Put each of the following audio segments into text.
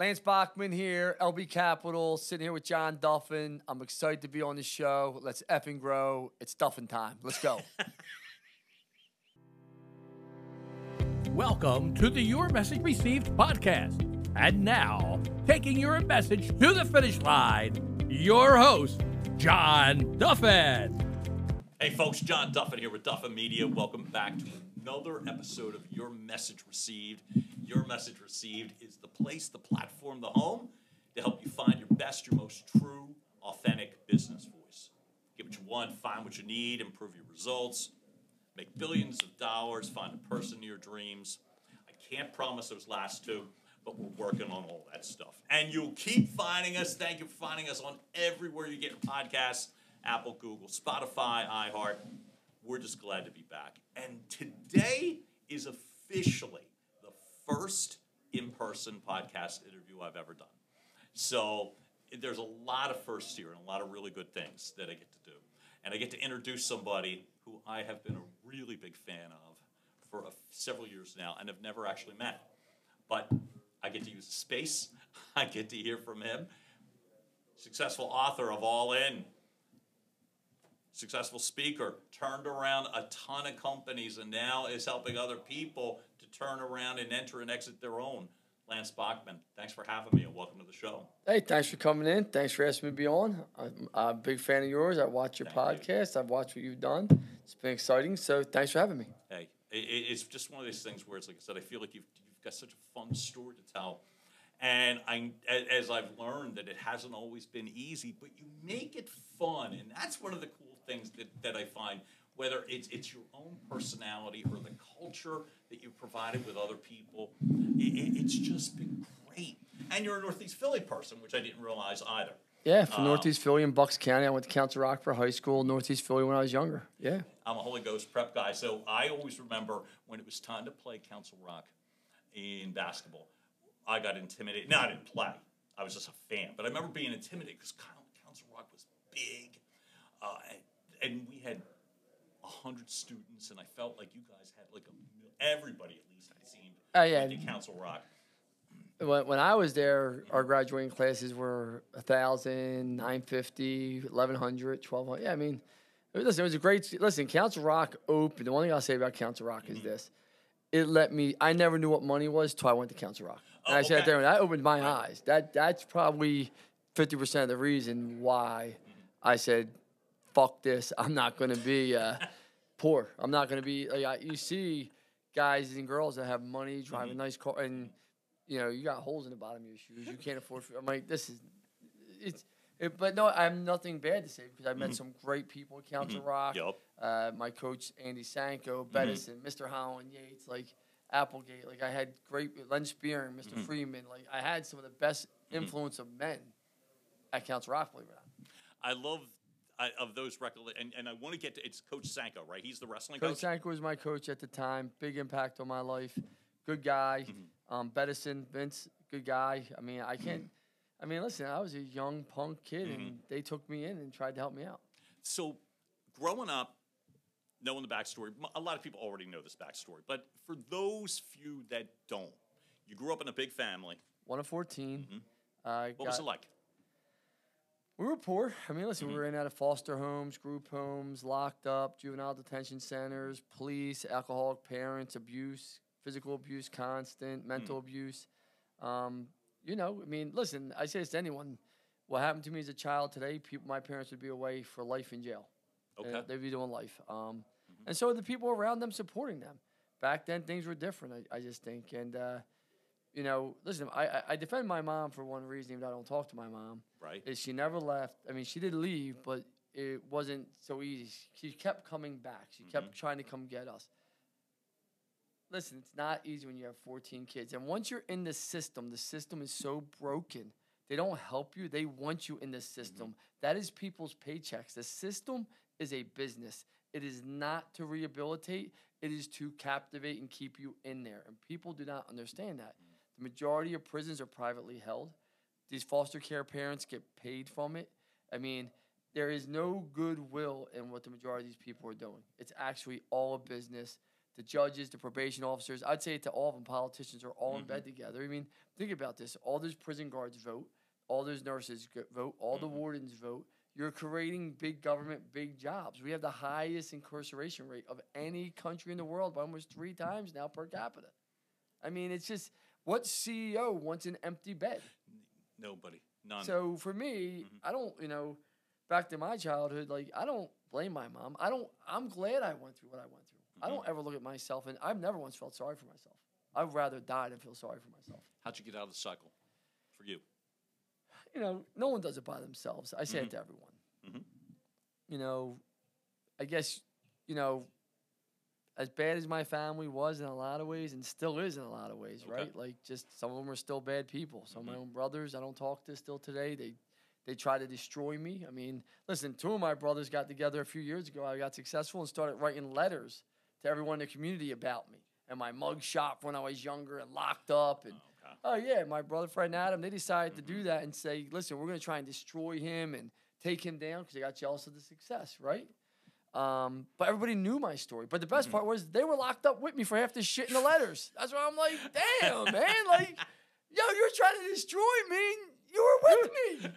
Lance Bachmann here, LB Capital, sitting here with John Duffin. I'm excited to be on the show. Let's effing grow. It's Duffin time. Let's go. Welcome to the Your Message Received podcast. And now, taking your message to the finish line, your host, John Duffin. Hey folks, John Duffin here with Duffin Media. Welcome back to another episode of Your Message Received. Your Message Received is the place, the platform, the home to help you find your best, your most true, authentic business voice. Get what you want, find what you need, improve your results, make billions of dollars, find a person in your dreams. I can't promise those last two, but we're working on all that stuff. And you'll keep finding us. Thank you for finding us on everywhere you get your podcasts Apple, Google, Spotify, iHeart. We're just glad to be back. And today is officially first in person podcast interview I've ever done. So there's a lot of firsts here and a lot of really good things that I get to do. And I get to introduce somebody who I have been a really big fan of for a, several years now and have never actually met. But I get to use space, I get to hear from him. Successful author of All In, successful speaker, turned around a ton of companies, and now is helping other people to turn around and enter and exit their own. Lance Bachmann, thanks for having me and welcome to the show. hey, thanks for coming in. Thanks for asking me to be on. I'm, I'm a big fan of yours. I watch your Thank you. podcast. I've watched what you've done. It's been exciting. So thanks for having me. Hey, it, it- it's just one of those things where it's like I said, I feel like you've, you've got such a fun story to tell. And I, as I've learned that it hasn't always been easy, but you make it fun. And that's one of the cool things that, that I find, whether it's, it's your own personality or the culture that you've provided with other people, it, it, it's just been great. And you're a Northeast Philly person, which I didn't realize either. Yeah, from Um, Northeast Philly in Bucks County. I went to Council Rock for high school, Northeast Philly when I was younger. Yeah. I'm a Holy Ghost prep guy, so I always remember when it was time to play Council Rock in basketball. I got intimidated. No, I didn't play. I was just a fan, but I remember being intimidated because Council Rock was big, and, and we had hundred students, and I felt like you guys had like a everybody at least it seemed. Oh, yeah. to Council Rock. When, when I was there, our graduating classes were 1,000, 950, 1,100, 1,200. Yeah, I mean, it was- listen, it was a great. Listen, Council Rock opened. The one thing I'll say about Council Rock is mm-hmm. this: it let me. I never knew what money was till I went to Council Rock. Oh, and Oh, I sat there and that opened my eyes. That that's probably 50 percent of the reason why mm-hmm. I said, "Fuck this! I'm not going to be uh, poor. I'm not going to be." Like, I, you see guys and girls that have money, drive Mm-hmm. a nice car, and you know, you got holes in the bottom of your shoes. You can't afford. I'm like, this is, it's. It, but no, I have nothing bad to say because I met some great people at Council Rock. Yup. Uh, my coach Andy Sanko, Bedison, Mr. Holland Yates, like Applegate. Like I had great Len Spear, mister Freeman. Like I had some of the best influence of men at Council Rock. Believe it or not. I love I, of those record, and, and I want to get to it's Coach Sanko, right? He's the wrestling Coach coach. Sanko was my coach at the time. Big impact on my life. Good guy. Mm-hmm. Um, Bedison, Vince, good guy. I mean, I can't. I mean, listen, I was a young punk kid, and mm-hmm. they took me in and tried to help me out. So, growing up, knowing the backstory, a lot of people already know this backstory, but for those few that don't, you grew up in a big family. One of 14. Mm-hmm. I What was it like? We were poor. I mean, listen, Mm-hmm. we were in out of foster homes, group homes, locked up, juvenile detention centers, police, alcoholic parents, abuse, physical abuse, constant, mental Mm. abuse. Um, you know, I mean, listen, I say this to anyone. What happened to me as a child today, people, my parents would be away for life in jail. Uh, Okay. they'd be doing life. Um, Mm-hmm. And so the people around them supporting them. Back then, things were different, I, I just think. And, uh, you know, listen, I, I, defend my mom for one reason, even though I don't talk to my mom Right. is she never left. I mean, she did leave, but it wasn't so easy. She kept coming back. She kept mm-hmm. trying to come get us. Listen, it's not easy when you have 14 kids. And once you're in the system, the system is so broken. They don't help you. They want you in the system. Mm-hmm. That is people's paychecks. The system is a business. It is not to rehabilitate. It is to captivate and keep you in there. And people do not understand that. The majority of prisons are privately held. These foster care parents get paid from it. I mean, there is no goodwill in what the majority of these people are doing. It's actually all a business. the judges, the probation officers. I'd say it to all of them. Politicians are all in bed mm-hmm. together. I mean, think about this: all those prison guards vote, all those nurses vote, all the mm-hmm. wardens vote. You're creating big government, big jobs. We have the highest incarceration rate of any country in the world by almost three times now per capita. I mean, it's just what CEO wants an empty bed? Nobody. None. So for me, mm-hmm. I don't, you know, back to my childhood, like I don't blame my mom. I don't. I'm glad I went through what I went through. I don't mm-hmm. ever look at myself and I've never once felt sorry for myself. I'd rather die than feel sorry for myself. How'd you get out of the cycle for you? You know, no one does it by themselves. I say it mm-hmm. to everyone. Mhm. You know, I guess, you know, as bad as my family was in a lot of ways and still is in a lot of ways, Okay. right? Like just some of them are still bad people. Some Mm-hmm. of my own brothers I don't talk to still today. They they try to destroy me. I mean, listen, two of my brothers got together a few years ago. I got successful and started writing letters to everyone in the community about me and my mug shop when I was younger and locked up and Okay. Oh yeah, my brother Fred and Adam. They decided to do that and say, "Listen, we're going to try and destroy him and take him down because they got jealous of the success, right?" Um, but everybody knew my story. But the best part was they were locked up with me for half the shit in the letters. That's why I'm like, "Damn, man! Like, yo, you're trying to destroy me. and You were with me.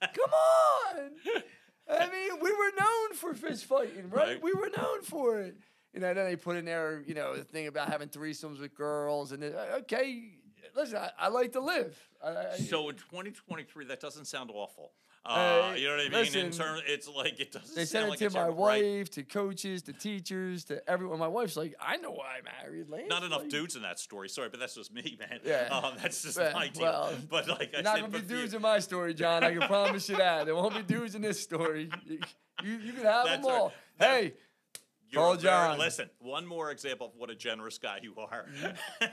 Come on." I mean, we were known for fist fighting, right? Right. We were known for it. You know, then they put in there, you know, the thing about having threesomes with girls, and then, uh, okay, listen, I, I like to live. I, I, So in 2023, that doesn't sound awful. Uh, you know what I mean? in terms, it's like it doesn't they sent it like to my ever- right. wife, to coaches, to teachers, to everyone. My wife's like, I know why I married Lance. Not enough like, dudes in that story. Sorry, but that's just me, man. Yeah. Um, that's just Yeah, my deal. well, but like, I Not said, gonna be but for you- dudes in my story, John. I can promise you that. There won't be dudes in this story. You, you, you can have That's them all right. all. That- hey, You're Call a very- John. listen, one more example of what a generous guy you are.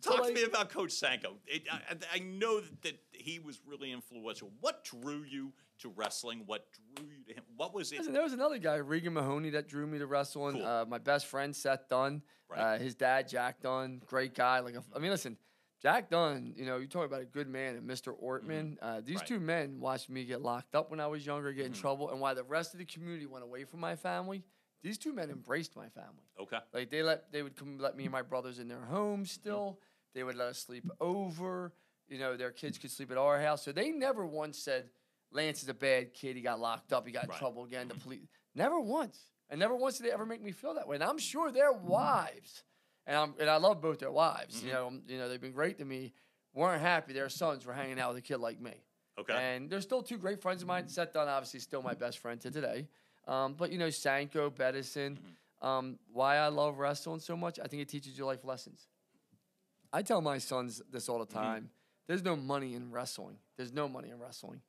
So, Talk to me about Coach Sanko. It, I, I I know that, that he was really influential. What drew you to wrestling? What drew you to him? What was it? Listen, there was another guy, Regan Mahoney, that drew me to wrestling. Cool. Uh, my best friend, Seth Dunn. Right. Uh, his dad, Jack Dunn, great guy. Like, a, I mean, listen, Jack Dunn. You know, you talk about a good man and Mr. Ortman. Uh, these Mm-hmm. Right. Mm-hmm. two men watched me get locked up when I was younger, get in trouble, and why the rest of the community went away from my family. These two men embraced my family. Okay. Like they let they would come let me and my brothers in their Mm-hmm. still. They would let us sleep over. You know, their kids could sleep at our house. So they never once said, Lance is a bad kid. He got locked up. He got in trouble again. The police never once. And never once did they ever make me feel that way. And I'm sure their wives, and I'm and I love both their wives. You know, you know they've been great to me. Weren't happy their sons were hanging out with a kid like me. Okay. And they're still two great friends of mine. Seth Dunn, obviously, still my best friend to today. Um, but you know, Sanko, Bedison. Um, why I love wrestling so much, I think it teaches you life lessons. I tell my sons this all the time. There's no money in wrestling. There's no money in wrestling.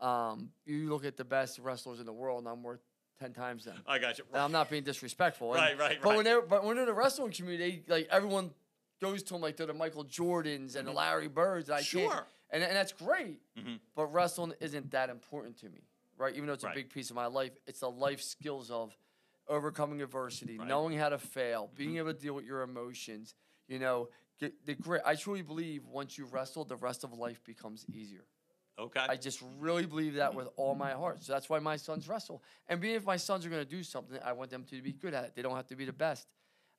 Um, you look at the best wrestlers in the world, and I'm worth ten times them. I got you. And I'm not being disrespectful. and- Right, right, But when they're but when they're in the wrestling community, like everyone goes to them like they're the Michael Jordans and the Larry Birds. I can't, Mm-hmm. Sure. and and that's great. Mhm. But wrestling isn't that important to me, right? Even though it's Right. a big piece of my life, it's the life skills of overcoming adversity, Right. Mm-hmm. knowing how to fail, being able to deal with your emotions. You know, get the grit. I truly believe once you wrestle, the rest of life becomes easier. Okay. I just really believe that with all my heart. So that's why my sons wrestle. And being if my sons are going to do something, I want them to be good at it. They don't have to be the best.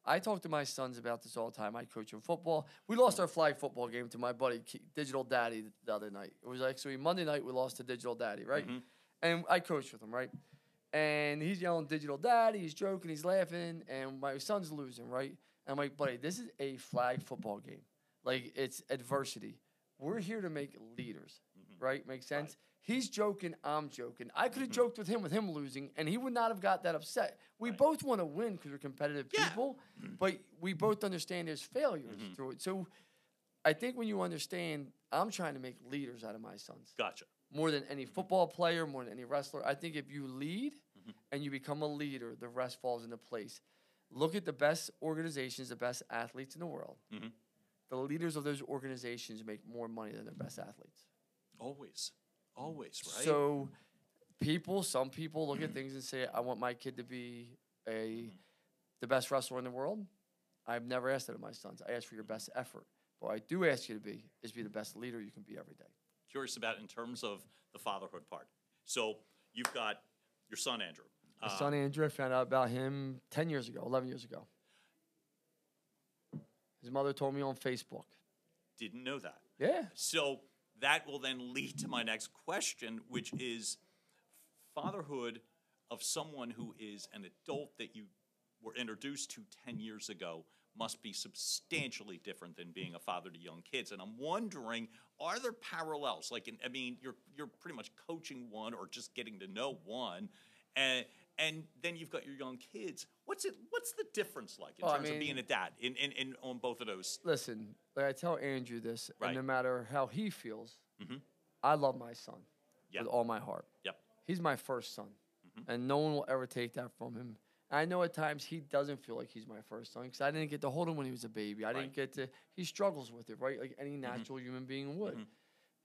I talk to my sons about this all the time. I coach them football. We lost our flag football game to my buddy Digital Daddy the other night. It was actually Monday night. We lost to Digital Daddy, right? And I coached with him, right? And he's yelling Digital Daddy. He's joking. He's laughing. And my son's losing, right? And I'm like, buddy, this is a flag football game. Like it's adversity. We're here to make leaders, mm-hmm. right? Makes sense. He's joking. I'm joking. I could have mm-hmm. joked with him with him losing, and he would not have got that upset. We both want to win because we're competitive Yeah. people, but we both understand there's failures mm-hmm. through it. So I think when you understand, I'm trying to make leaders out of my sons gotcha. More than any football player, more than any wrestler. I think if you lead mm-hmm. and you become a leader, the rest falls into place. Look at the best organizations, the best athletes in the world. Mhm. The leaders of those organizations make more money than their best athletes. Always. Always, right? So, people, some people look at things and say, "I want my kid to be a mm-hmm. the best wrestler in the world." I've never asked that of my sons. I ask for your mm-hmm. best effort. But what I do ask you to be is be the best leader you can be every day. Curious about in terms of the fatherhood part. So you've got your son Andrew. My Uh, son Andrew, I found out about him 10 years ago, 11 years ago. His mother told me on Facebook. Didn't know that. Yeah. So that will then lead to my next question, which is fatherhood of someone who is an adult that you were introduced to 10 years ago must be substantially different than being a father to young kids. And I'm wondering, are there parallels? Like, in, I mean, you're, you're pretty much coaching one or just getting to know one. And, and then you've got your young kids. What's it? What's the difference like in Well, I terms of being a dad in, in, in on both of those? Listen, like I tell Andrew this, Right. and no matter how he feels, Mhm. I love my son Yeah. with all my heart. Yep. He's my first son, Mm-hmm. and no one will ever take that from him. I know at times he doesn't feel like he's my first son because I didn't get to hold him when he was a baby. I Right. Mm-hmm. didn't get to. He struggles with it, right? Like any mm-hmm. natural human being would. Mm-hmm.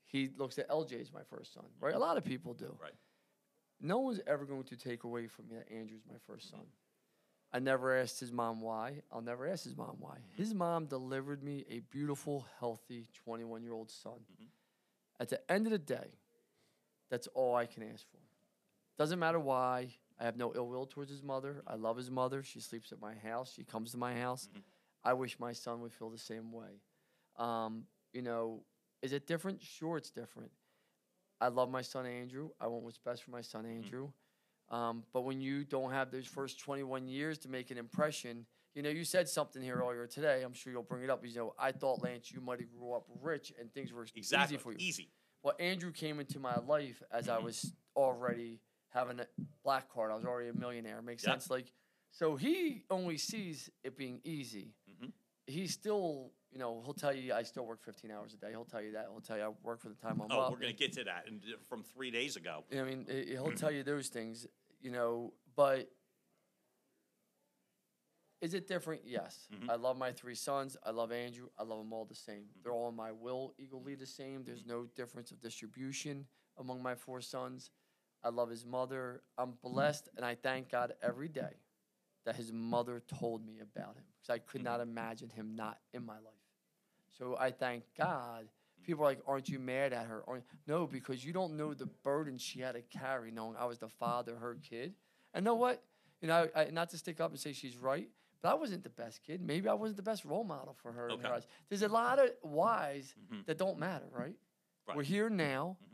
He looks at LJ as my first son, right? A lot of people do. Right. No one's ever going to take away from me that Andrew's my first mm-hmm. son. I never asked his mom why. I'll never ask his mom why. His mom delivered me a beautiful, healthy 21 year old son. At the end of the day, that's all I can ask for. Doesn't matter why. I have no ill will towards his mother. I love his mother. She sleeps at my house. She comes to my house. I wish my son would feel the same way. Um, you know, is it different? Sure, it's different. I love my son Andrew. I want what's best for my son Andrew. Um, but when you don't have those first 21 years to make an impression, you know, you said something here earlier today. I'm sure you'll bring it up. You know, I thought Lance, you might have grew up rich and things were Exactly. easy for you. Easy. Well, Andrew came into my life as I was already having a black card. I was already a millionaire. Makes Yeah. sense? Like, so he only sees it being easy. Mhm. He's still, you know, he'll tell you I still work 15 hours a day. He'll tell you that. He'll tell you I work for the time I'm Oh, up. we're going to get to that and from three days ago. I mean, he'll tell you those things, you know, but is it different? Yes. Mhm. I love my three sons. I love Andrew. I love them all the same. Mm-hmm. They're all in my will equally the same. There's no difference of distribution among my four sons. I love his mother. I'm blessed, and I thank God every day that his mother told me about him because I could Mm-hmm. not imagine him not in my life. So I thank God. People are like, aren't you mad at her? Aren't, no, because you don't know the burden she had to carry, knowing I was the father her kid. And know what? You know, I, not to stick up and say she's right, but I wasn't the best kid. Maybe I wasn't the best role model for her. in her Okay. eyes. There's a lot of whys Mhm. that don't matter, right? Right. We're here now. Mhm.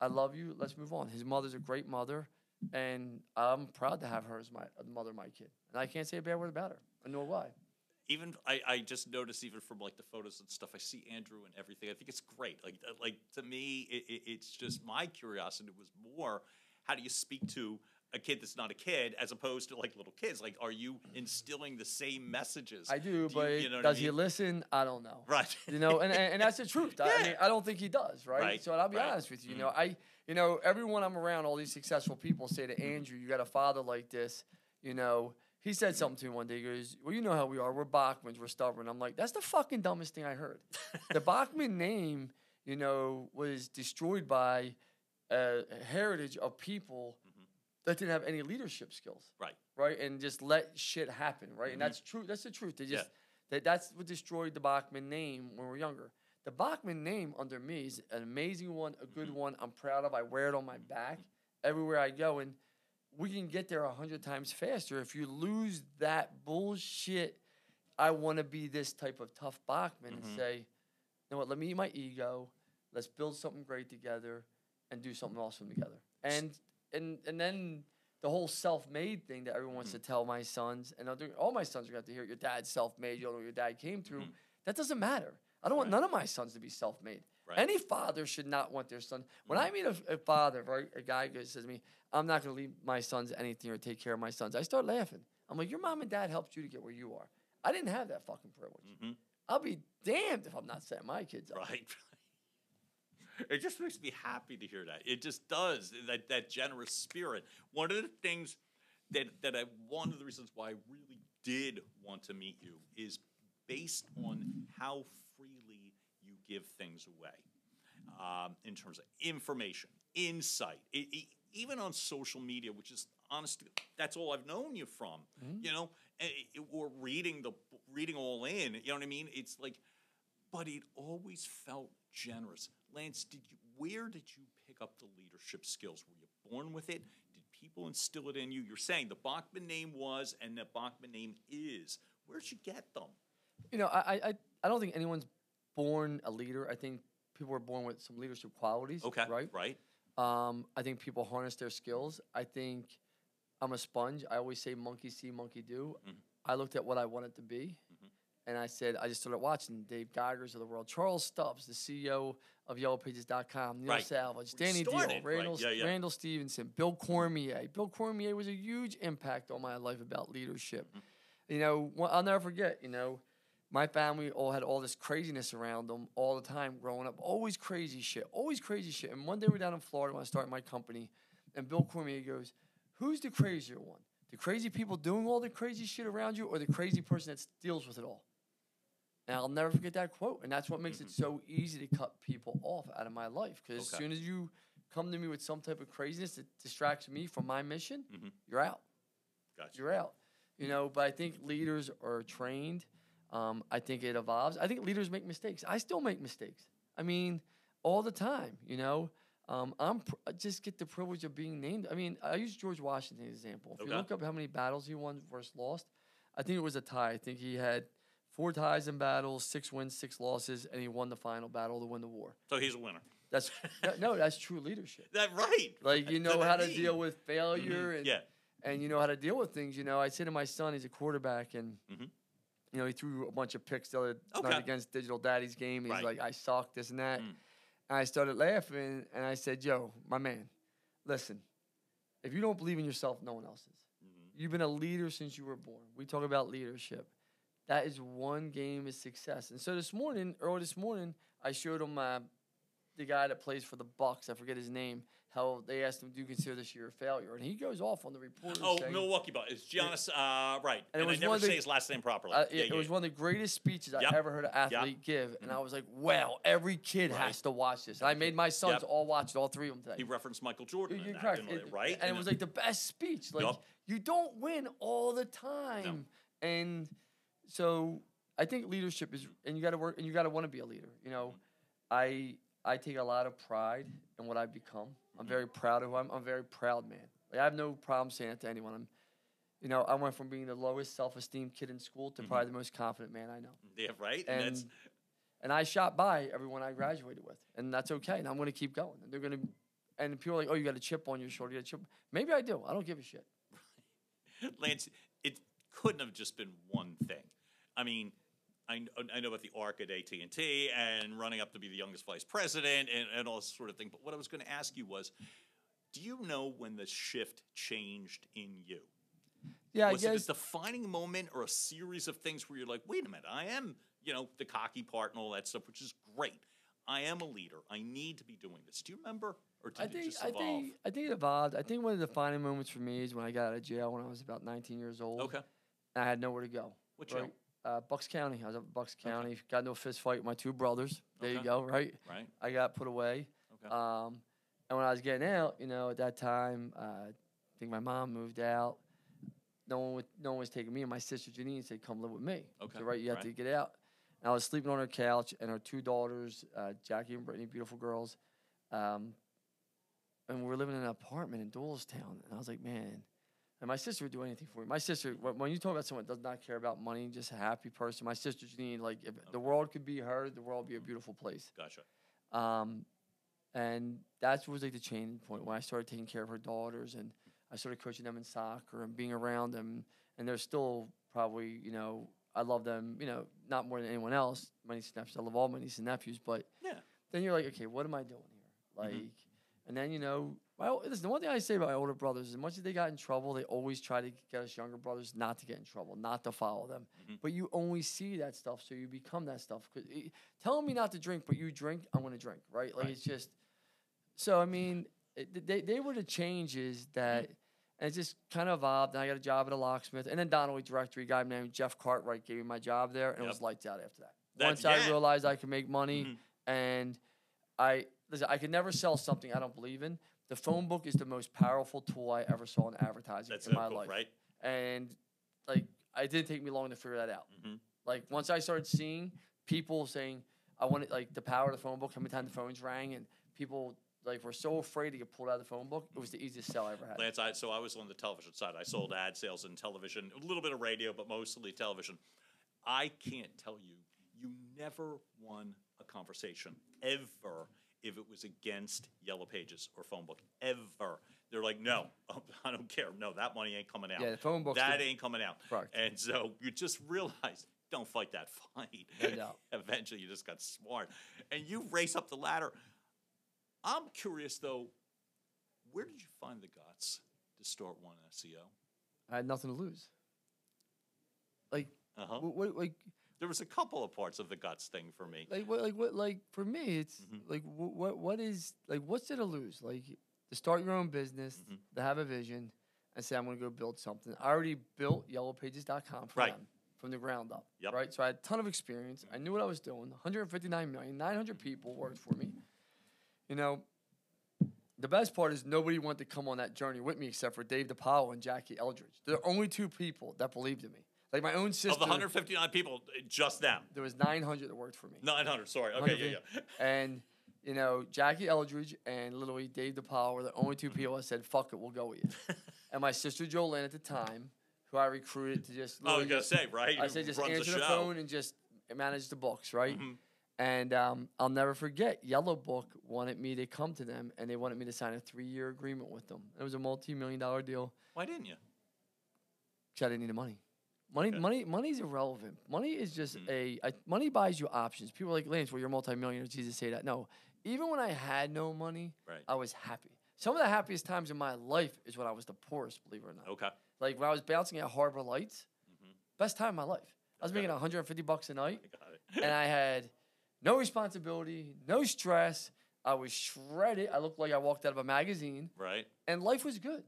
I love you. Let's move on. His mother's a great mother, and I'm proud to have her as my mother, my kid. And I can't say a bad word about her. I know why. even I, I just noticed even from like the photos and stuff i see andrew and everything i think it's great like uh, like to me it, it, it's just my curiosity was more how do you speak to a kid that's not a kid as opposed to like little kids like are you instilling the same messages I do, you- but you know does I he listen? I don't know. right You know, and, and, and that's the truth. I, I Yeah. mean, I don't think he does, right? Right, So, I'll be right. honest with you. You know, mm-hmm. I, you know, everyone I'm around, all these successful people say to mm-hmm. Andrew, "You got a father like this." You know, he said mm-hmm. something to me one day. He goes, "Well, you know how we are. We're Bachmanns. We're stubborn." I'm like, "That's the fucking dumbest thing I heard." the Bachmann name, you know, was destroyed by a heritage of people that didn't have any leadership skills Mm-hmm. right right? And just let shit happen, right? And that's true. That's the truth. They Mm-hmm. Yeah. just that that's what destroyed the Bachmann name when we were younger. The Bachmann name under me is an amazing one, a good Mm-hmm. one. I'm proud of. I wear it on my back everywhere I go, and we can get there a hundred times faster if you lose that bullshit. I want to be this type of tough Bachmann Mhm. and say, you know what? Let me eat my ego. Let's build something great together and do something awesome together. And and and then the whole self-made thing that everyone wants Mm-hmm. to tell my sons and other, all my sons are going to hear your dad's self-made. You don't know what your dad came through. Mhm. That doesn't matter. I don't want none of my sons to be self-made. Right. Any father should not want their son. When I meet a, a father, right, a guy says to me, "I'm not going to leave my sons anything or take care of my sons," I start laughing. I'm like, "Your mom and dad helped you to get where you are. I didn't have that fucking privilege. Mhm. I'll be damned if I'm not setting my kids up." right it just makes me happy to hear that it just does that that generous spirit one of the things that that I one of the reasons why I really did want to meet you is based on how freely you give things away um, in terms of information, insight, e- e- even on social media, which is honestly that's all I've known you from. You know, eh, eh, or reading the reading all in. You know what I mean? It's like, but it always felt generous. Lance, did you? Where did you pick up the leadership skills? Were you born with it? Did people instill it in you? You're saying the Bachmann name was, and the Bachmann name is. Where'd you get them? You know, I, I, I don't think anyone's born a leader. I think people are born with some leadership qualities. Okay. Right. Right. Um, I think people harness their skills. I think I'm a sponge. I always say monkey see, monkey do. Mhm. I looked at what I wanted to be. And I said I just started watching Dave Geigers of the world, Charles Stubbs, the CEO of YellowPages.com, Neil Right. You Danny Deal, started, right. Randall, Yeah, yeah. Randall Stevenson, Bill Cormier. Bill Cormier was a huge impact on my life about leadership. Mhm. You know, I'll never forget. You know, my family all had all this craziness around them all the time growing up. Always crazy shit. Always crazy shit. And one day we're down in Florida when I started my company, and Bill Cormier goes, "Who's the crazier one? The crazy people doing all the crazy shit around you, or the crazy person that deals with it all?" And I'll never forget that quote. And that's what makes it so easy to cut people off out of my life. Because as soon as you come to me with some type of craziness that distracts me from my mission, Mhm. you're out Gotcha. you're out. You know, but I think leaders are trained. Um, I think it evolves. I think leaders make mistakes. I still make mistakes. I mean, all the time. You know, um, I'm pr- I just get the privilege of being named. I mean, I use George Washington as an example. If Okay. you look up how many battles he won versus lost, I think it was a tie. I think he had four ties in battles, six wins, six losses, and he won the final battle to win the war. So he's a winner. That's no, that's true leadership. That right. Like you know how to mean. deal with failure and Yeah. and you know how to deal with things. You know, I say to my son, he's a quarterback, and Mhm. you know he threw a bunch of picks the other Okay. night against Digital Daddy's game. He's Right. like, I suck, this and that. Mm. And I started laughing, and I said, Yo, my man, listen, if you don't believe in yourself, no one else is. Mhm. You've been a leader since you were born. We talk about leadership. That is one game of success. And so this morning, early this morning, I showed him uh, the guy that plays for the Bucks. I forget his name. How they asked him, "Do you consider this year a failure?" And he goes off on the reporter. Oh, saying, Milwaukee Bucks. It's Giannis. Uh, right. And And, I never the- say his last name properly. Uh, yeah, it, yeah, was yeah. one of the greatest speeches Yep. I ever heard an athlete give, and I was like, "Wow, every kid Right. has to watch this." And I made my sons Yep. all watch it, all three of them today. He referenced Michael Jordan. You're correct, didn't? It- right? And, it was like the best speech. Like you don't win all the time, and so I think leadership is, and you got to work, and you got to want to be a leader. You know, I I take a lot of pride in what I've become. I'm Mhm. very proud of who I'm. I'm a very proud man. Like I have no problem saying it to anyone. I'm, you know, I went from being the lowest self-esteem kid in school to Mhm. probably the most confident man I know. yeah, right. And, And that's and I shot by everyone I graduated with, and that's okay. And I'm going to keep going. And they're going to, and people are like, "Oh, you got a chip on your shoulder. You got a chip." Maybe I do. I don't give a shit. Lance. It couldn't have just been one thing. I mean. I, I know about the arc at AT and T and running up to be the youngest vice president and, and all this sort of thing. But what I was going to ask you was, do you know when the shift changed in you? Yeah, was I it a defining moment or a series of things where you're like, wait a minute, I am, you know, the cocky part and all that stuff, which is great. I am a leader. I need to be doing this. Do you remember, or did I it think just I evolve? think I think it evolved. I think one of the defining moments for me is when I got out of jail when I was about 19 years old. okay, I had nowhere to go. what right? jail? Uh, Bucks County. I was up in Bucks County. Got into a fist fight with my two brothers. There you go. Right. Right. I got put away. Okay. Um, and when I was getting out, you know, at that time, uh, I think my mom moved out. No one, would, no one was taking me, and my sister Janine said, "Come live with me." Okay, So right, you have right. to get out. And I was sleeping on her couch, and her two daughters, uh, Jackie and Brittany, beautiful girls, um, and we were living in an apartment in Doylestown. And I was like, man. And my sister would do anything for me. My sister, when you talk about someone that does not care about money, just a happy person, my sister Janine, like if the world could be her, the world would be a beautiful place. Gotcha. Um, and that was like the changing point when I started taking care of her daughters and I started coaching them in soccer and being around them. And they're still probably, you know, I love them, you know, not more than anyone else. My niece and nephews, I love all my nieces and nephews. But Yeah. then you're like, okay, what am I doing here? Like, Mhm. and then, you know, my, listen, the one thing I say about my older brothers, as much as they got in trouble, they always try to get us younger brothers not to get in trouble, not to follow them. Mhm. But you only see that stuff, so you become that stuff. It, telling me not to drink, but you drink, I'm gonna drink, right? Like Right. it's just. So I mean, it, they they were the changes that, and it just kind of evolved. And I got a job at a locksmith, and then Donnelley Directory, a guy named Jeff Cartwright, gave me my job there, and it was lights out after that. That's- Once I realized I could make money, Mhm. and I listen, I could never sell something I don't believe in. The phone book is the most powerful tool I ever saw in advertising That's in my cool, life, right? and like it didn't take me long to figure that out. Mhm. Like once I started seeing people saying, "I wanted like the power of the phone book," how many times the phones rang, and people like were so afraid to get pulled out of the phone book, it was the easiest sell I ever had. Lance, I, so I was on the television side. I sold ad sales and television, a little bit of radio, but mostly television. I can't tell you, you never won a conversation ever if it was against Yellow Pages or Phone Book. Ever. They're like, no, I don't care. No, that money ain't coming out. Yeah, the phone book's That ain't coming out. And so you just realize, don't fight that fight. No. Eventually, you just got smart, and you race up the ladder. I'm curious though, where did you find the guts to start one SEO? I had nothing to lose. Like, Uh-huh. what, what, like, There was a couple of parts of the guts thing for me. like what, like what, like for me, it's Mm-hmm. like what, what, what is like what's there to lose? Like to start your own business, Mm-hmm. to have a vision, and say I'm going to go build something. I already built YellowPages.com for Right. them from the ground up. Yep. Right. So I had a ton of experience. I knew what I was doing. 159 million, 900 people worked for me. You know. The best part is nobody wanted to come on that journey with me except for Dave DePaulo and Jackie Eldridge. They're the only two people that believed in me. Like my own sister. Of the 159 people, just them. there was 900 that worked for me. 900, sorry. Okay, yeah, yeah. And you know, Jackie Eldridge and literally Dave DePaul were the only two people that said, "Fuck it, we'll go with you." and my sister Jolene at the time, who I recruited to just, Oh, I was going to say, right? I said just answer the, show. phone and just manage the books, right? Mm-hmm. And um, I'll never forget, Yellow Book wanted me to come to them, and they wanted me to sign a three-year agreement with them. It was a multi-million dollar deal. Why didn't you? because I didn't need the money. Money, Okay. money, money's irrelevant. Money is just Mhm. a, a money buys you options. People are like Lance, well, you're multimillionaire. Jesus say that. No, even when I had no money, Right. I was happy. Some of the happiest times in my life is when I was the poorest. Believe it or not. Okay. Like when I was bouncing at Harbor Lights, best time of my life. I was Mm-hmm. Okay. making 150 bucks a night, I got it. and I had no responsibility, no stress. I was shredded. I looked like I walked out of a magazine, right? and life was good.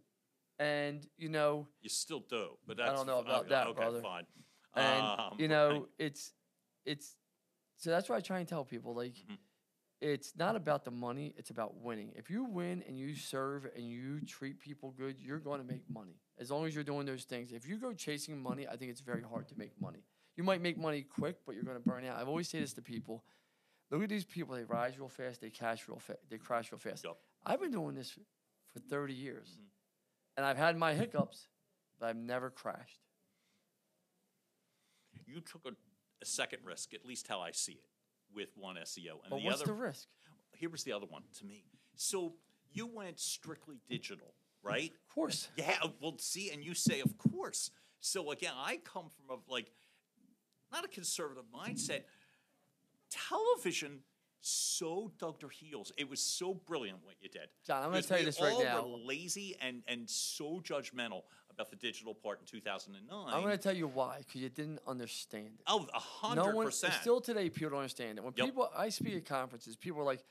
And you know, You still do, but that's don't know about okay, that, okay, brother. fine. and Um, you right. know it's it's so that's why i try and tell people like Mm-hmm. it's not about the money it's about winning if you win and you serve and you treat people good you're going to make money as long as you're doing those things if you go chasing money i think it's very hard to make money you might make money quick but you're going to burn out i've always say this to people look at these people they rise real fast they cash real fast they crash real fast Yup. i've been doing this for 30 years Mm-hmm. And i've had my hiccups but i've never crashed you took a, a second risk, at least how I see it, with one SEO, and but the what's other. the risk here was the other one to me. So you went strictly digital, right? of course Yeah. Well, see, and you say, of course. So again, I come from a like, not a conservative mindset. Television so dug their heels. It was so brilliant what you did. John, I'm gonna tell you this right now. Were lazy and and so judgmental about the digital part in 2009. I'm going to tell you why, because you didn't understand it. Oh, a hundred No one, percent. still today, people don't understand it. When Yep. people, I speak at conferences, people are like,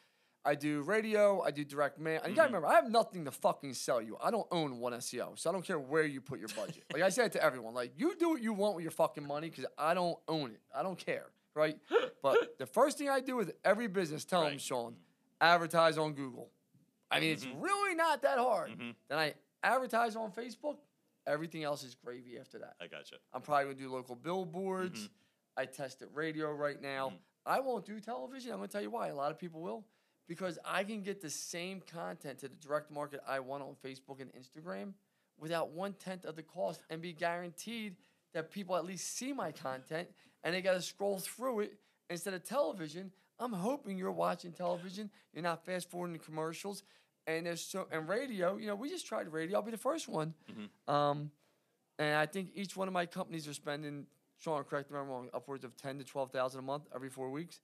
I do radio, I do direct mail. And you Mm-hmm. got to remember, I have nothing to fucking sell you. I don't own one SEO, so I don't care where you put your budget. like I say it to everyone, like, you do what you want with your fucking money, because I don't own it. I don't care, right? but the first thing I do with every business, tell them, Right. Sean, advertise on Google. I mean, it's Mm-hmm. really not that hard. Then I advertise on Facebook. Everything else is gravy after that. I gotcha. I'm probably gonna do local billboards. Mm-hmm. I tested radio right now. I won't do television. I'm gonna tell you why. A lot of people will, because I can get the same content to the direct market I want on Facebook and Instagram without one tenth of the cost, and be guaranteed that people at least see my content and they gotta scroll through it instead of television. I'm hoping you're watching television. You're not fast forwarding commercials. And there's so and radio. You know, we just tried radio. I'll be the first one. Um, and I think each one of my companies are spending, Sean, correct me if I'm wrong, upwards of ten to twelve thousand a month every four weeks.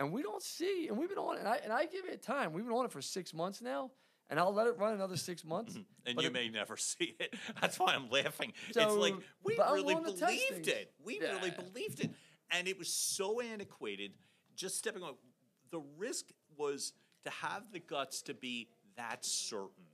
And we don't see, and we've been on it, and I, and I give it time. We've been on it for six months now, and I'll let it run another six months. And you it- may never see it. That's why I'm laughing. it's like we really willing to test believed it. We really believed it, and it was so antiquated. Just stepping on the risk was to have the guts to be that certain,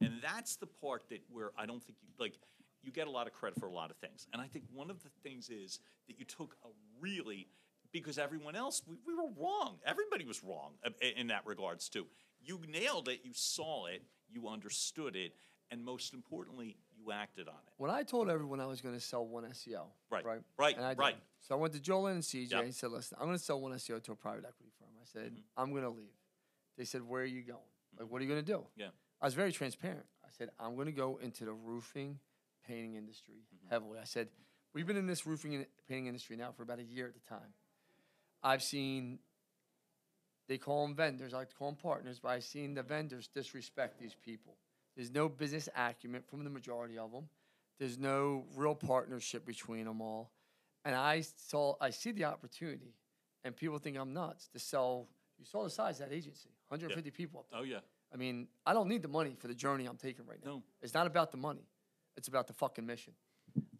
and that's the part that where I don't think you like. You get a lot of credit for a lot of things, and I think one of the things is that you took a really because everyone else we, we were wrong. Everybody was wrong uh, in that regards too. You nailed it. You saw it. You understood it, and most importantly, you acted on it. When I told everyone I was going to sell one SEO, Right, right, right, and I did. right. So I went to Joel and CJ Yep. and said, "Listen, I'm going to sell one SEO to a private equity firm." I said, Mm-hmm. "I'm going to leave." They said, "Where are you going? Like, what are you going to do?" Yeah. I was very transparent. I said, I'm going to go into the roofing, painting industry Mm-hmm. heavily. I said, we've been in this roofing and painting industry now for about a year at the time. I've seen they call them vendors. I like to call them partners, but I've seen the vendors disrespect these people. There's no business acumen from the majority of them. There's no real partnership between them all. And I saw, I see the opportunity, and people think I'm nuts to sell. You saw the size of that agency, 150 people up there. Oh yeah. I mean, I don't need the money for the journey I'm taking right now. No. It's not about the money. It's about the fucking mission.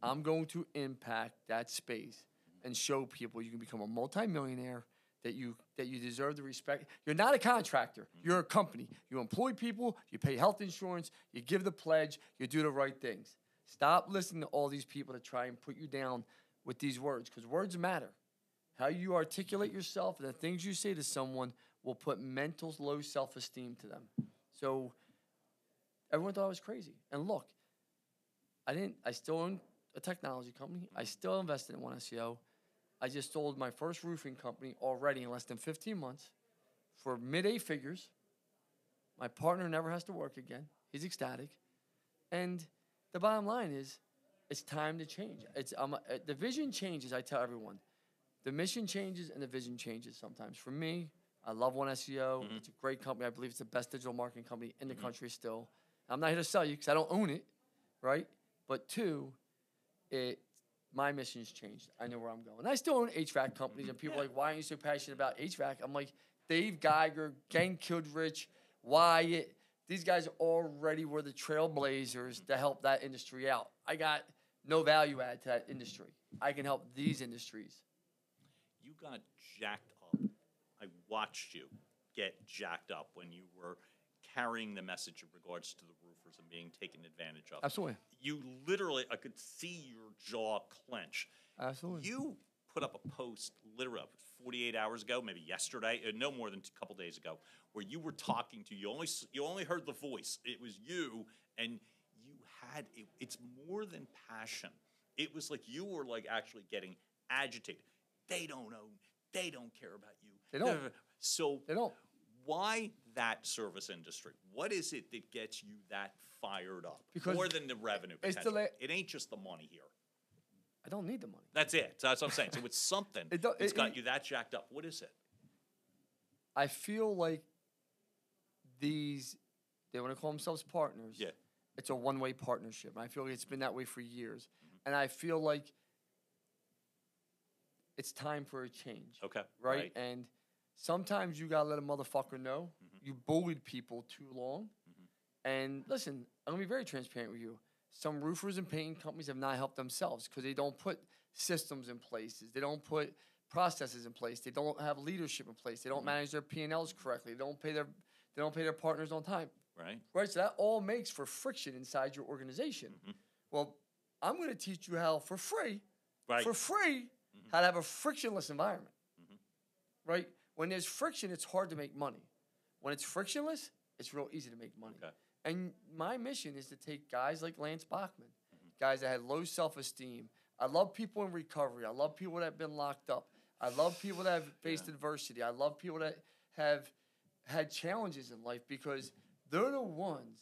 I'm going to impact that space and show people you can become a multimillionaire that you that you deserve the respect. You're not a contractor. Mm-hmm. You're a company. You employ people, you pay health insurance, you give the pledge, you do the right things. Stop listening to all these people that try and put you down with these words because words matter. How you articulate yourself and the things you say to someone will put mental low self esteem to them. So everyone thought I was crazy. And look, I didn't, I still own a technology company. I still invested in one SEO. I just sold my first roofing company already in less than 15 months for mid eight figures. My partner never has to work again. He's ecstatic. And the bottom line is, it's time to change. It's um, uh, the vision changes. I tell everyone, the mission changes and the vision changes sometimes. For me, I love One SEO. It's a great company. I believe it's the best digital marketing company in the country still. I'm not here to sell you because I don't own it, right? But two, it my mission's changed. I know where I'm going. I still own HVAC companies, and people are like, "Why aren't you so passionate about HVAC?" I'm like, Dave Geiger, Gang Kildrich, Wyatt. These guys already were the trailblazers to help that industry out. I got no value add to that industry. I can help these industries. You got jacked up. I watched you get jacked up when you were carrying the message in regards to the and being taken advantage of. Absolutely. You literally, I could see your jaw clench. Absolutely. You put up a post literally 48 hours ago, maybe yesterday, uh, no more than a couple days ago, where you were talking to you only you only heard the voice. It was you, and you had it, it's more than passion. It was like you were like actually getting agitated. They don't own. They don't care about you. They don't. So They don't. Why that service industry? What is it that gets you that fired up? Because more than the revenue. it's the la- it ain't just the money here. I don't need the money. That's it. That's what I'm saying. So it's something It do- that's it- got it- you that jacked up. What is it? I feel like these they want to call themselves partners. Yeah. It's a one way partnership. I feel like it's been that way for years. Mm-hmm. And I feel like it's time for a change. Okay. Right? And sometimes you gotta let a motherfucker know mm-hmm. you bullied people too long. Mm-hmm. And listen, I'm gonna be very transparent with you. Some roofers and painting companies have not helped themselves because they don't put systems in places. They don't put processes in place. They don't have leadership in place. They don't mm-hmm. manage their P and Ls correctly. They don't pay their they don't pay their partners on time. Right. Right. So that all makes for friction inside your organization. Well, I'm to teach you how for free, Right. for free, how to have a frictionless environment. Right. When there's friction, it's hard to make money. When it's frictionless, it's real easy to make money. Okay. And my mission is to take guys like Lance Bachmann, guys that had low self esteem. I love people in recovery. I love people that have been locked up. I love people that have faced adversity. I love people that have had challenges in life because they're the ones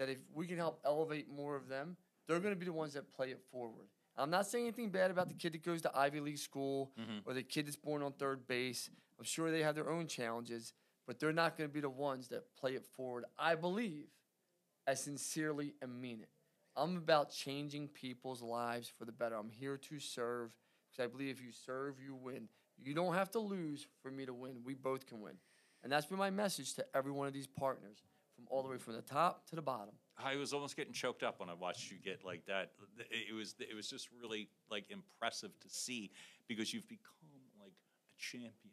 that if we can help elevate more of them, they're going to be the ones that play it forward. I'm not saying anything bad about the kid that goes to Ivy League school mm-hmm. or the kid that's born on third base. I'm sure they have their own challenges, but they're not going to be the ones that play it forward. I believe as sincerely and mean it. I'm about changing people's lives for the better. I'm here to serve because I believe if you serve, you win. You don't have to lose for me to win. We both can win. And that's been my message to every one of these partners, from all the way from the top to the bottom. I was almost getting choked up when I watched you get like that. It was it was just really like impressive to see because you've become like a champion.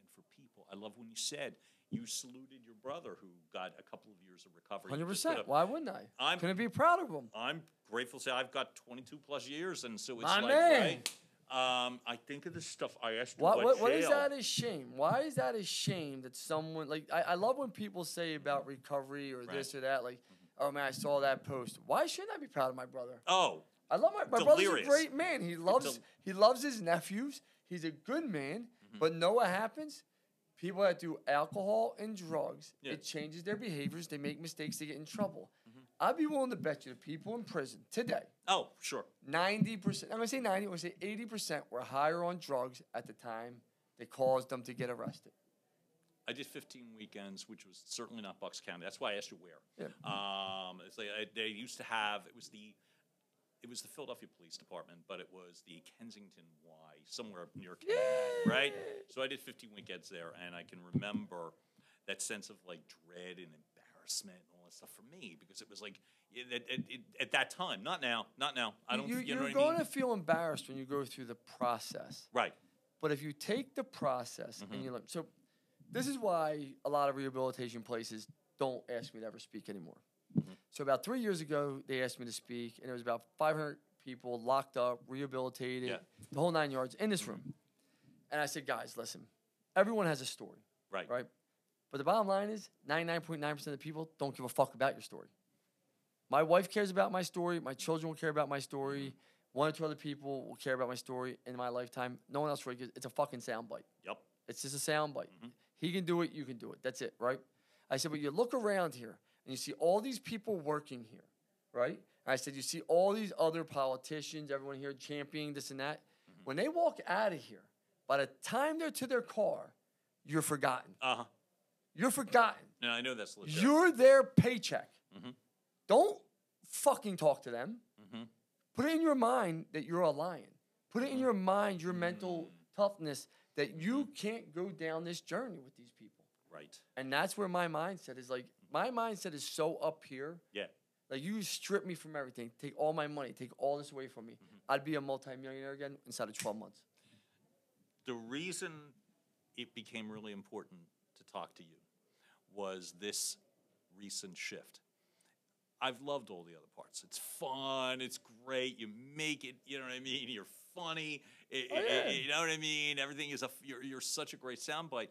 I love when you said you saluted your brother who got a couple of years of recovery. Hundred percent. Why wouldn't I? I'm- gonna be proud of him. I'm grateful to say I've got 22 plus years, and so it's My like man. right. Um, I think of the stuff I asked What, what, what is that a shame? Why is that a shame that someone like I, I love when people say about recovery or this or that like oh man I saw that post. Why shouldn't I be proud of my brother? Oh, I love my my brother's a great man. He loves del- he loves his nephews. He's a good man. Mm-hmm. But know what happens? People that do alcohol and drugs, Yeah. it changes their behaviors. They make mistakes. They get in trouble. Mm-hmm. I'd be willing to bet you the people in prison today, oh, sure. ninety percent. I'm gonna say ninety. I'm gonna say eighty percent were higher on drugs at the time they caused them to get arrested. I did 15 weekends, which was certainly not Bucks County. That's why I asked you where. Yeah. Um, it's like I, they used to have. It was the, it was the Philadelphia Police Department, but it was the Kensington Y, somewhere up near Canada, right? So I did 15 weekends there, and I can remember that sense of like dread and embarrassment and all that stuff for me because it was like it, it, it, it- at that time, not now, not now. I don't. You, you know you're going I mean? to feel embarrassed when you go through the process. Right. But if you take the process Mm-hmm. and you learn, so this is why a lot of rehabilitation places don't ask me to ever speak anymore. Mm-hmm. So about three years ago, they asked me to speak, and it was about 500 people locked up, rehabilitated, Yeah. the whole nine yards in this room. Mm-hmm. And I said, guys, listen, everyone has a story, Right. right? But the bottom line is, 99.9% of the people don't give a fuck about your story. My wife cares about my story. My children will care about my story. Mm-hmm. One or two other people will care about my story in my lifetime. No one else really gives. It's a fucking soundbite. Yep. It's just a soundbite. Mm-hmm. He can do it. You can do it. That's it, right? I said, but you look around here and you see all these people working here, right? And I said, you see all these other politicians, everyone here championing this and that. When they walk out of here, by the time they're to their car, you're forgotten. Uh huh. You're forgotten. No, I know that's legit. You're their paycheck. Mm-hmm. Don't fucking talk to them. Mm-hmm. Put it in your mind that you're a lion. Put it in your mind, your mental toughness, that you can't go down this journey with these people. right. And that's where my mindset is like, my mindset is so up here. Yeah. Like, you strip me from everything, take all my money, take all this away from me. Mm-hmm. I'd be a multimillionaire again inside of 12 months. the reason it became really important to talk to you was this recent shift. I've loved all the other parts. It's fun. It's great. You make it. You know what I mean. You're funny. It- Oh, it- yeah. you know what I mean. Everything is a. You're, you're such a great soundbite.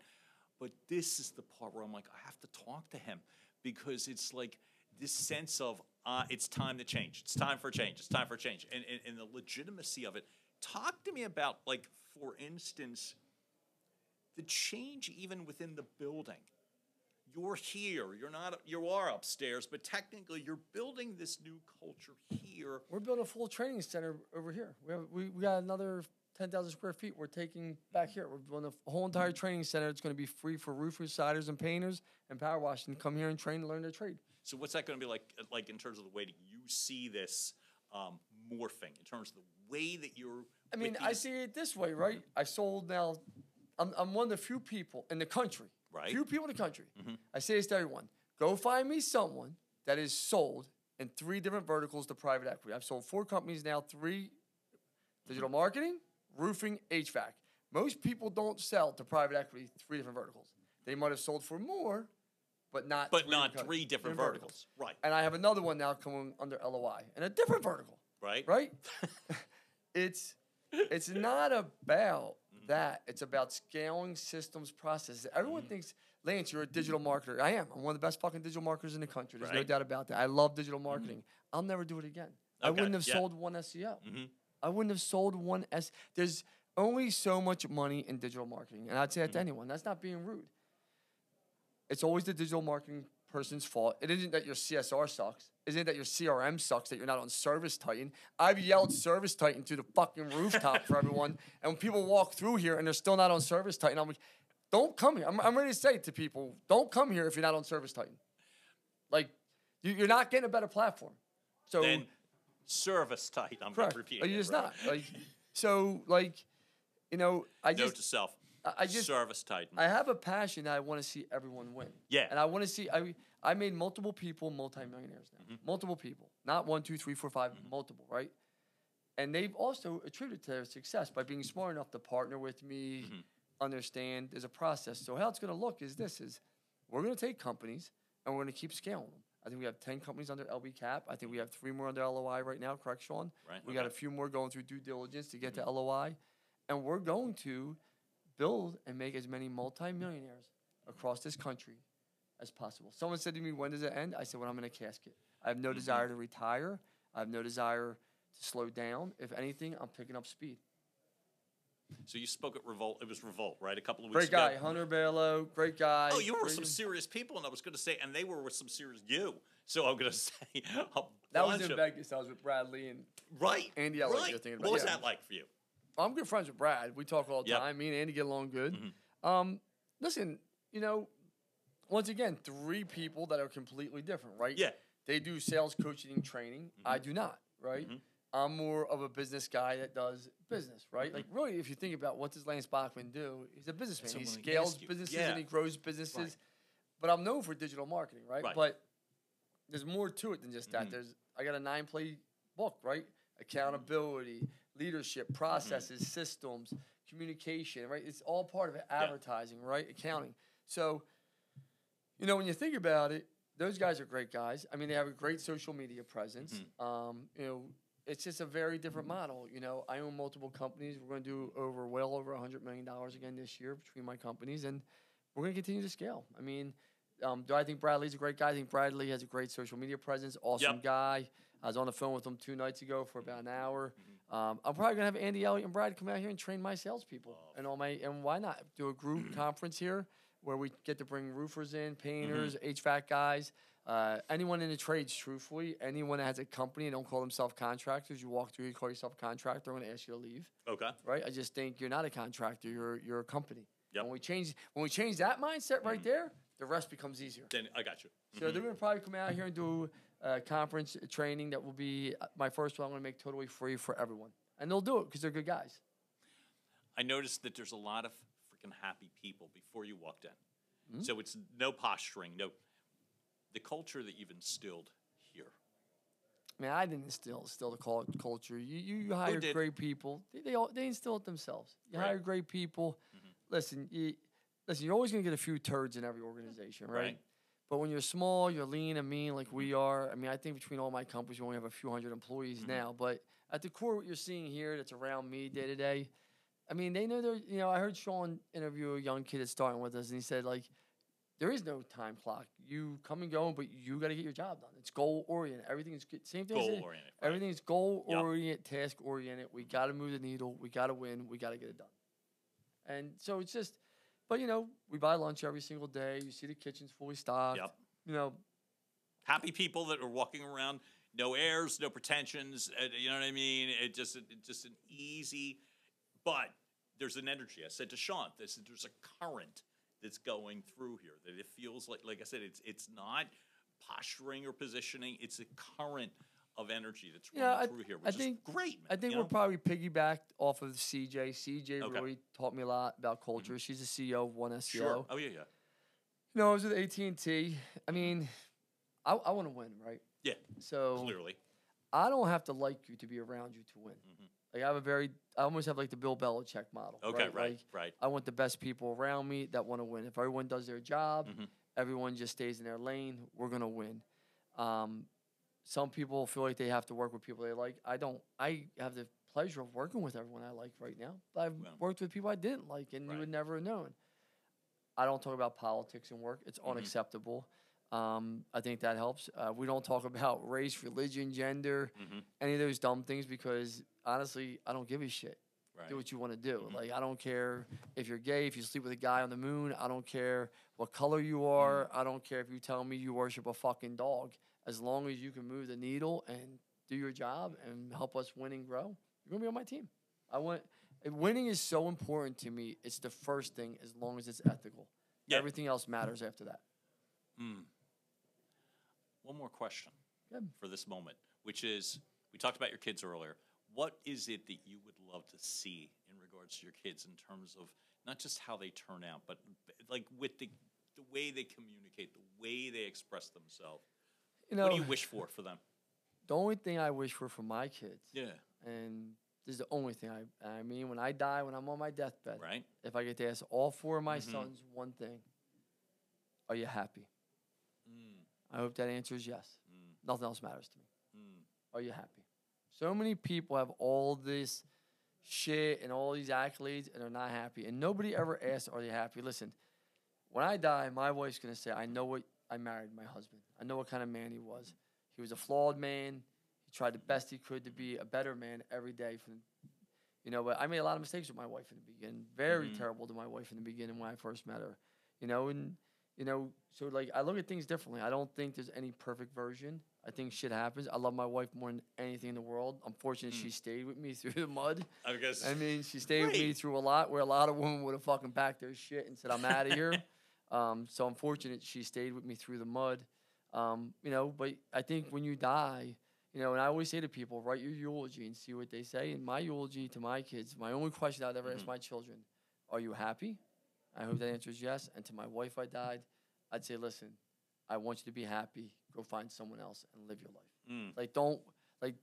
But this is the part where I'm like, I have to talk to him because it's like this sense of uh, it's time to change. It's time for change. It's time for change, and, and and the legitimacy of it. Talk to me about like, for instance, the change even within the building. You're here. You're not. You are upstairs, but technically, you're building this new culture here. We're building a full training center over here. We have we, we got another ten thousand square feet. We're taking back here. We're building a whole entire mm-hmm. training center. It's going to be free for roofers, siders, and painters and power washing come here and train and learn their trade. So, what's that going to be like? Uh, like in terms of the way that you see this um, morphing, in terms of the way that you're. I mean, I see it this way, right? Mm-hmm. I sold now. I'm, I'm one of the few people in the country. Right. Few people in the country. Mm-hmm. I say this to everyone: Go find me someone that is sold in three different verticals to private equity. I've sold four companies now, three digital marketing, roofing, HVAC. Most people don't sell to private equity three different verticals. They might have sold for more, but not. but three not different- three different verticals. Right. And I have another one now coming under LOI in a different vertical Right. right? it's it's not about that. It's about scaling systems, processes. Everyone mm-hmm. thinks, Lance, you're a digital marketer. I am. I'm one of the best fucking digital marketers in the country. There's no doubt about that. I love digital mm-hmm. marketing. I'll never do it again. I wouldn't have yeah. sold one SEO. Mm-hmm. I wouldn't have sold one S. There's only so much money in digital marketing, and I'd say that to mm. anyone. That's not being rude. It's always the digital marketing person's fault. It isn't that your CSR sucks. It isn't that your CRM sucks that you're not on Service Titan. I've yelled Service Titan to the fucking rooftop for everyone, and when people walk through here and they're still not on Service Titan, I'm like, don't come here. I'm, I'm ready to say to people, don't come here if you're not on Service Titan. Like, you, you're not getting a better platform. So Then service tight. I'm correct. repeating. Like, you're it, just right. not. Like, so like, you know, I Note just to self. I- just- service titan. I have a passion that I want to see everyone win. Yeah. And I want to see I I made multiple people multimillionaires now. Mm-hmm. Multiple people. Not one, two, three, four, five, multiple, right? And they've also attributed to their success by being smart enough to partner with me, Mm-hmm. understand there's a process. So how it's gonna look is this is we're gonna take companies and we're gonna keep scaling them. I think we have 10 companies under LB cap. I think we have three more under LOI right now, correct, Sean? Right, We got a few more going through due diligence to get to LOI. And we're going to build and make as many multimillionaires across this country as possible. Someone said to me, When does it end? I said, When I'm in a casket. I have no mm-hmm. desire to retire. I have no desire to slow down. If anything, I'm picking up speed. So you spoke at Revolt. It was Revolt, right? A couple of weeks Great guy, ago. Hunter Balo, great guy. Oh, you were great- some serious people, and I was going to say, and they were with some serious you. So I'm going to say, That was in of- Vegas. I was with Bradley and Right. Andy Elliott Right. you're thinking what about, was yeah. that like for you? I'm good friends with Brad. We talk all the Yep. time. Me and Andy get along good. Mhm. Um, listen, you know, once again, three people that are completely different, right? Yeah. They do sales coaching and training. I do not, right? Mhm. I'm more of a business guy that does business, right? Like really, if you think about what does Lance Bachmann do, he's a businessman. He what I'm gonna scales businesses Yeah. and he grows businesses. Right. But I'm known for digital marketing, right? Right. But there's more to it than just that. Mhm. There's I got a nine play book, right? Accountability, leadership, processes, systems, communication, right? It's all part of it. Advertising, right? Accounting. So, you know, when you think about it, those guys are great guys. I mean, they have a great social media presence. Um, you know, it's just a very different model. You know, I own multiple companies. We're going to do over well over hundred million dollars again this year between my companies, and we're going to continue to scale. I mean, um, do I think Bradley's a great guy? I think Bradley has a great social media presence. Awesome Yep. guy. I was on the phone with him two nights ago for about an hour. Um, I'm probably gonna have Andy Elliott and Brad come out here and train my salespeople and all my and why not do a group conference here where we get to bring roofers in, painters, HVAC guys, uh, anyone in the trades. Truthfully, anyone that has a company and don't call themselves contractors, you walk through, you call yourself a contractor, I'm gonna ask you to leave Okay. right? I just think you're not a contractor. You're you're a company. Yep. When we change when we change that mindset right there, the rest becomes easier. Then I got you. So they're gonna probably come out here and do a conference a training that will be uh, my first one. I'm gonna make totally free for everyone, and they'll do it because they're good guys. I noticed that there's a lot of freaking happy people before you walked in. Mm-hmm. So it's no posturing, no. The culture that you've instilled here. Man, I didn't instill instill the culture. You you, you hire great people. They they, all, they instill it themselves. You Right. hire great people. Mm-hmm. Listen, you listen. You're always gonna get a few turds in every organization, right? Right. But when you're small, you're lean and mean like we mm-hmm. are. I mean, I think between all my companies, we only have a few hundred employees mm-hmm. now. But at the core, what you're seeing here, that's around me day to day. I mean, they know they're. You know, I heard Sean interview a young kid that's starting with us, and he said like, there is no time clock. You come and go, but you got to get your job done. It's goal oriented. Everything is good. Same thing. Goal-oriented, right. Everything's goal Yep. oriented, task oriented. We got to move the needle. We got to win. We got to get it done. And so it's just, but you know, we buy lunch every single day. You see the kitchen's fully stocked. Yep. You know, Happy people that are walking around, no airs, no pretensions. uh, you know what I mean? It just, it just an easy, but there's an energy. I said to Sean, this, there's a current that's going through here that it feels like, like I said, it's it's not posturing or positioning. It's a current of energy that's Yeah, running I- through here, I which think- is great. Man, I think we're know? probably piggybacked off of CJ. CJ Okay. really taught me a lot about mm-hmm. culture. She's the CEO of One SEO. sure. Oh yeah, yeah, You know, I was with AT and T. I mean, I, I want to win, right? yeah. So Clearly, I don't have to like you to be around you to win. Mm-hmm. Like I have a very, I almost have like the Bill Belichick model. okay, right, Like, right. I want the best people around me that want to win. If everyone does their job, Mhm. everyone just stays in their lane, we're gonna win. Um, some people feel like they have to work with people they like. I don't. I have the pleasure of working with everyone I like right now. But I've Well. worked with people I didn't like, and Right. you would never have known. I don't talk about politics and work. It's Mm-hmm. unacceptable. Um, I think that helps. Uh, we don't talk about race, religion, gender, Mhm. any of those dumb things because honestly, I don't give a shit Right. do what you want to do. Mm-hmm. Like I don't care if you're gay, if you sleep with a guy on the moon. I don't care what color you are. Mm-hmm. I don't care if you tell me you worship a fucking dog. As long as you can move the needle and do your job and help us win and grow, you're gonna be on my team. I want winning is so important to me. It's the first thing as long as it's ethical. Yeah. Everything else matters after that. One more question Good. for this moment, which is we talked about your kids earlier. What is it that you would love to see in regards to your kids in terms of not just how they turn out, but like with the the way they communicate, the way they express themselves? You know, what do you wish for for them? the only thing I wish for for my kids, Yeah, and this is the only thing I I mean when I die, when I'm on my deathbed, right. if I get to ask all four of my Mhm. sons one thing, are you happy? I hope that answer is yes. mm, Nothing else matters to me. mm. Are you happy? So many people have all this shit and all these accolades and they're not happy. And nobody ever asks, Are they happy? Listen, when I die, my wife's going to say, I know what I married my husband. I know what kind of man he was. He was a flawed man. He tried the best he could to be a better man every day. From, you know, but I made a lot of mistakes with my wife in the beginning. Very Mhm. terrible to my wife in the beginning when I first met her. You know, and you know, so like I look at things differently. I don't think there's any perfect version. I think shit happens. I love my wife more than anything in the world. I'm fortunate she stayed with me through the mud. I guess. I mean, she stayed with me through a lot where a lot of women would have fucking packed their shit and said, I'm out of here. um, so I'm fortunate she stayed with me through the mud. Um, you know, but I think when you die, you know, and I always say to people, write your eulogy and see what they say. And my eulogy to my kids, my only question I'd ever ask my children, are you happy? I hope that answer is yes. And to my wife, I died, I'd say, listen, I want you to be happy. Go find someone else and live your life. Mm. Like, don't like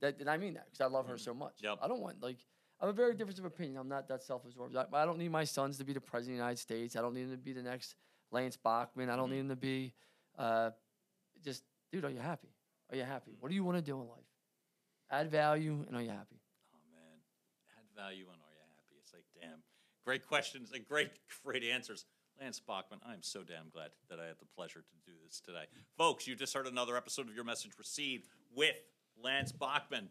that. And I mean that because I love her so much. Yep. I don't want like I have a very difference of opinion. I'm not that self-absorbed. I, I don't need my sons to be the president of the United States. I don't need them to be the next Lance Bachmann. I don't need them to be uh, just dude. Are you happy? Are you happy? What do you want to do in life? Add value and are you happy? Oh man, add value and are you happy? It's like, damn, great questions and great, great answers. Lance Bachmann, I'm so damn glad that I had the pleasure to do this today. Folks, you just heard another episode of Your Message Received with Lance Bachmann.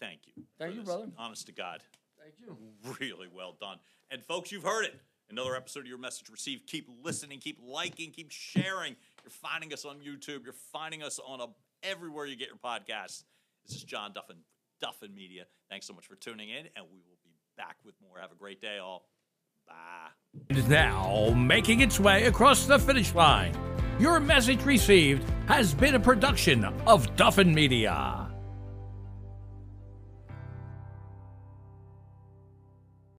Thank you. Thank you, this. brother. Honest to God, Thank you. really well done. And folks, you've heard it. Another episode of Your Message Received. Keep listening, keep liking, keep sharing. You're finding us on YouTube. You're finding us on a, everywhere you get your podcasts. This is John Duffin, Duffin Media. Thanks so much for tuning in, and we will back with more. Have a great day, all. Bye. is now making its way across the finish line. Your message received has been a production of Duffin Media.